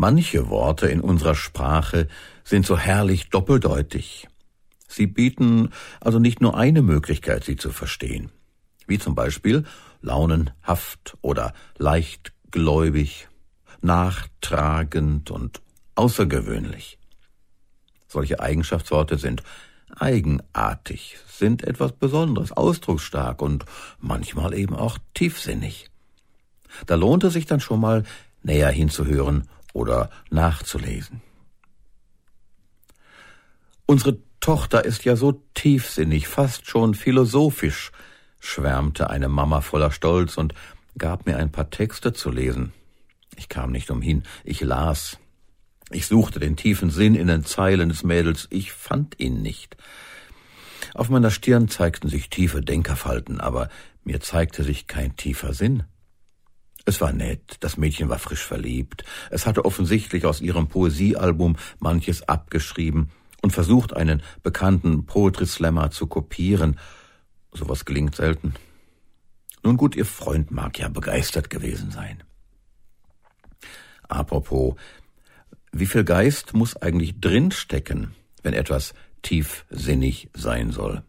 Manche Worte in unserer Sprache sind so herrlich doppeldeutig. Sie bieten also nicht nur eine Möglichkeit, sie zu verstehen, wie zum Beispiel launenhaft oder leichtgläubig, nachtragend und außergewöhnlich. Solche Eigenschaftsworte sind eigenartig, sind etwas Besonderes, ausdrucksstark und manchmal eben auch tiefsinnig. Da lohnt es sich dann schon mal näher hinzuhören oder nachzulesen. Unsere Tochter ist ja so tiefsinnig, fast schon philosophisch, schwärmte eine Mama voller Stolz und gab mir ein paar Texte zu lesen. Ich kam nicht umhin, ich las. Ich suchte den tiefen Sinn in den Zeilen des Mädels, ich fand ihn nicht. Auf meiner Stirn zeigten sich tiefe Denkerfalten, aber mir zeigte sich kein tiefer Sinn. Es war nett, das Mädchen war frisch verliebt, es hatte offensichtlich aus ihrem Poesiealbum manches abgeschrieben und versucht, einen bekannten Poetry Slammer zu kopieren. Sowas gelingt selten. Nun gut, ihr Freund mag ja begeistert gewesen sein. Apropos, wie viel Geist muss eigentlich drinstecken, wenn etwas tiefsinnig sein soll?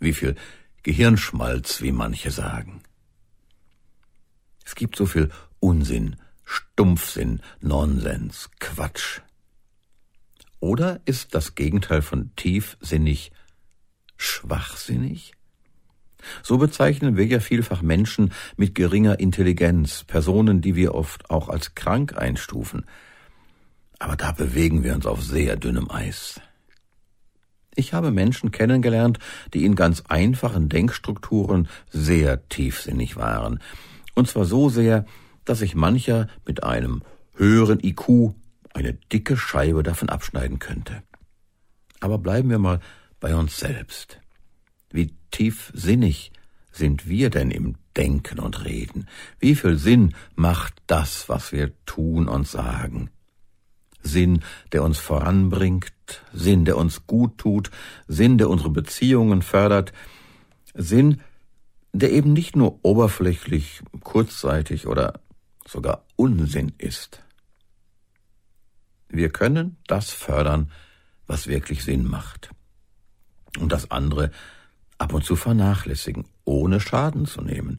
Wie viel Gehirnschmalz, wie manche sagen? Es gibt so viel Unsinn, Stumpfsinn, Nonsens, Quatsch. Oder ist das Gegenteil von tiefsinnig schwachsinnig? So bezeichnen wir ja vielfach Menschen mit geringer Intelligenz, Personen, die wir oft auch als krank einstufen. Aber da bewegen wir uns auf sehr dünnem Eis. Ich habe Menschen kennengelernt, die in ganz einfachen Denkstrukturen sehr tiefsinnig waren, und zwar so sehr, dass sich mancher mit einem höheren IQ eine dicke Scheibe davon abschneiden könnte. Aber bleiben wir mal bei uns selbst. Wie tiefsinnig sind wir denn im Denken und Reden? Wie viel Sinn macht das, was wir tun und sagen? Sinn, der uns voranbringt, Sinn, der uns gut tut, Sinn, der unsere Beziehungen fördert, Sinn, der eben nicht nur oberflächlich, kurzzeitig oder sogar Unsinn ist. Wir können das fördern, was wirklich Sinn macht. Und das andere ab und zu vernachlässigen, ohne Schaden zu nehmen.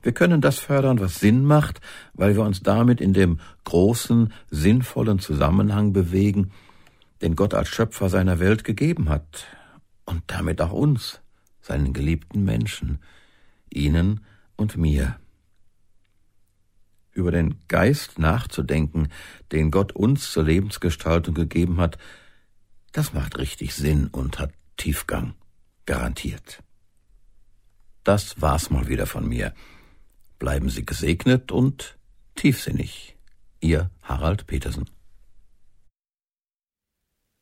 Wir können das fördern, was Sinn macht, weil wir uns damit in dem großen, sinnvollen Zusammenhang bewegen, den Gott als Schöpfer seiner Welt gegeben hat und damit auch uns, seinen geliebten Menschen, Ihnen und mir. Über den Geist nachzudenken, den Gott uns zur Lebensgestaltung gegeben hat, das macht richtig Sinn und hat Tiefgang. Garantiert. Das war's mal wieder von mir. Bleiben Sie gesegnet und tiefsinnig. Ihr Harald Petersen.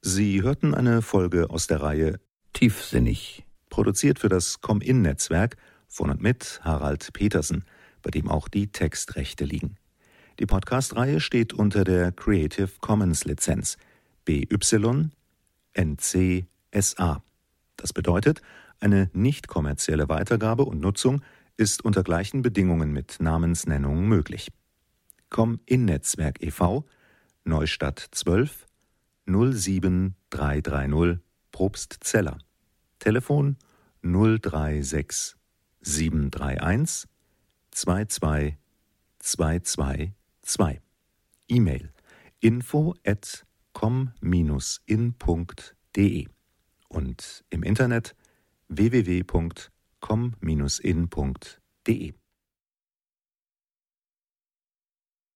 Sie hörten eine Folge aus der Reihe Tiefsinnig, produziert für das Com-In-Netzwerk von und mit Harald Petersen, bei dem auch die Textrechte liegen. Die Podcast-Reihe steht unter der Creative Commons Lizenz BY NC SA. Das bedeutet, eine nicht kommerzielle Weitergabe und Nutzung ist unter gleichen Bedingungen mit Namensnennung möglich. Com in Netzwerk e.V. Neustadt 12 07330 Probstzeller. Telefon 036 731 22 222. E-Mail info at com-in.de und im Internet www.com-in.de.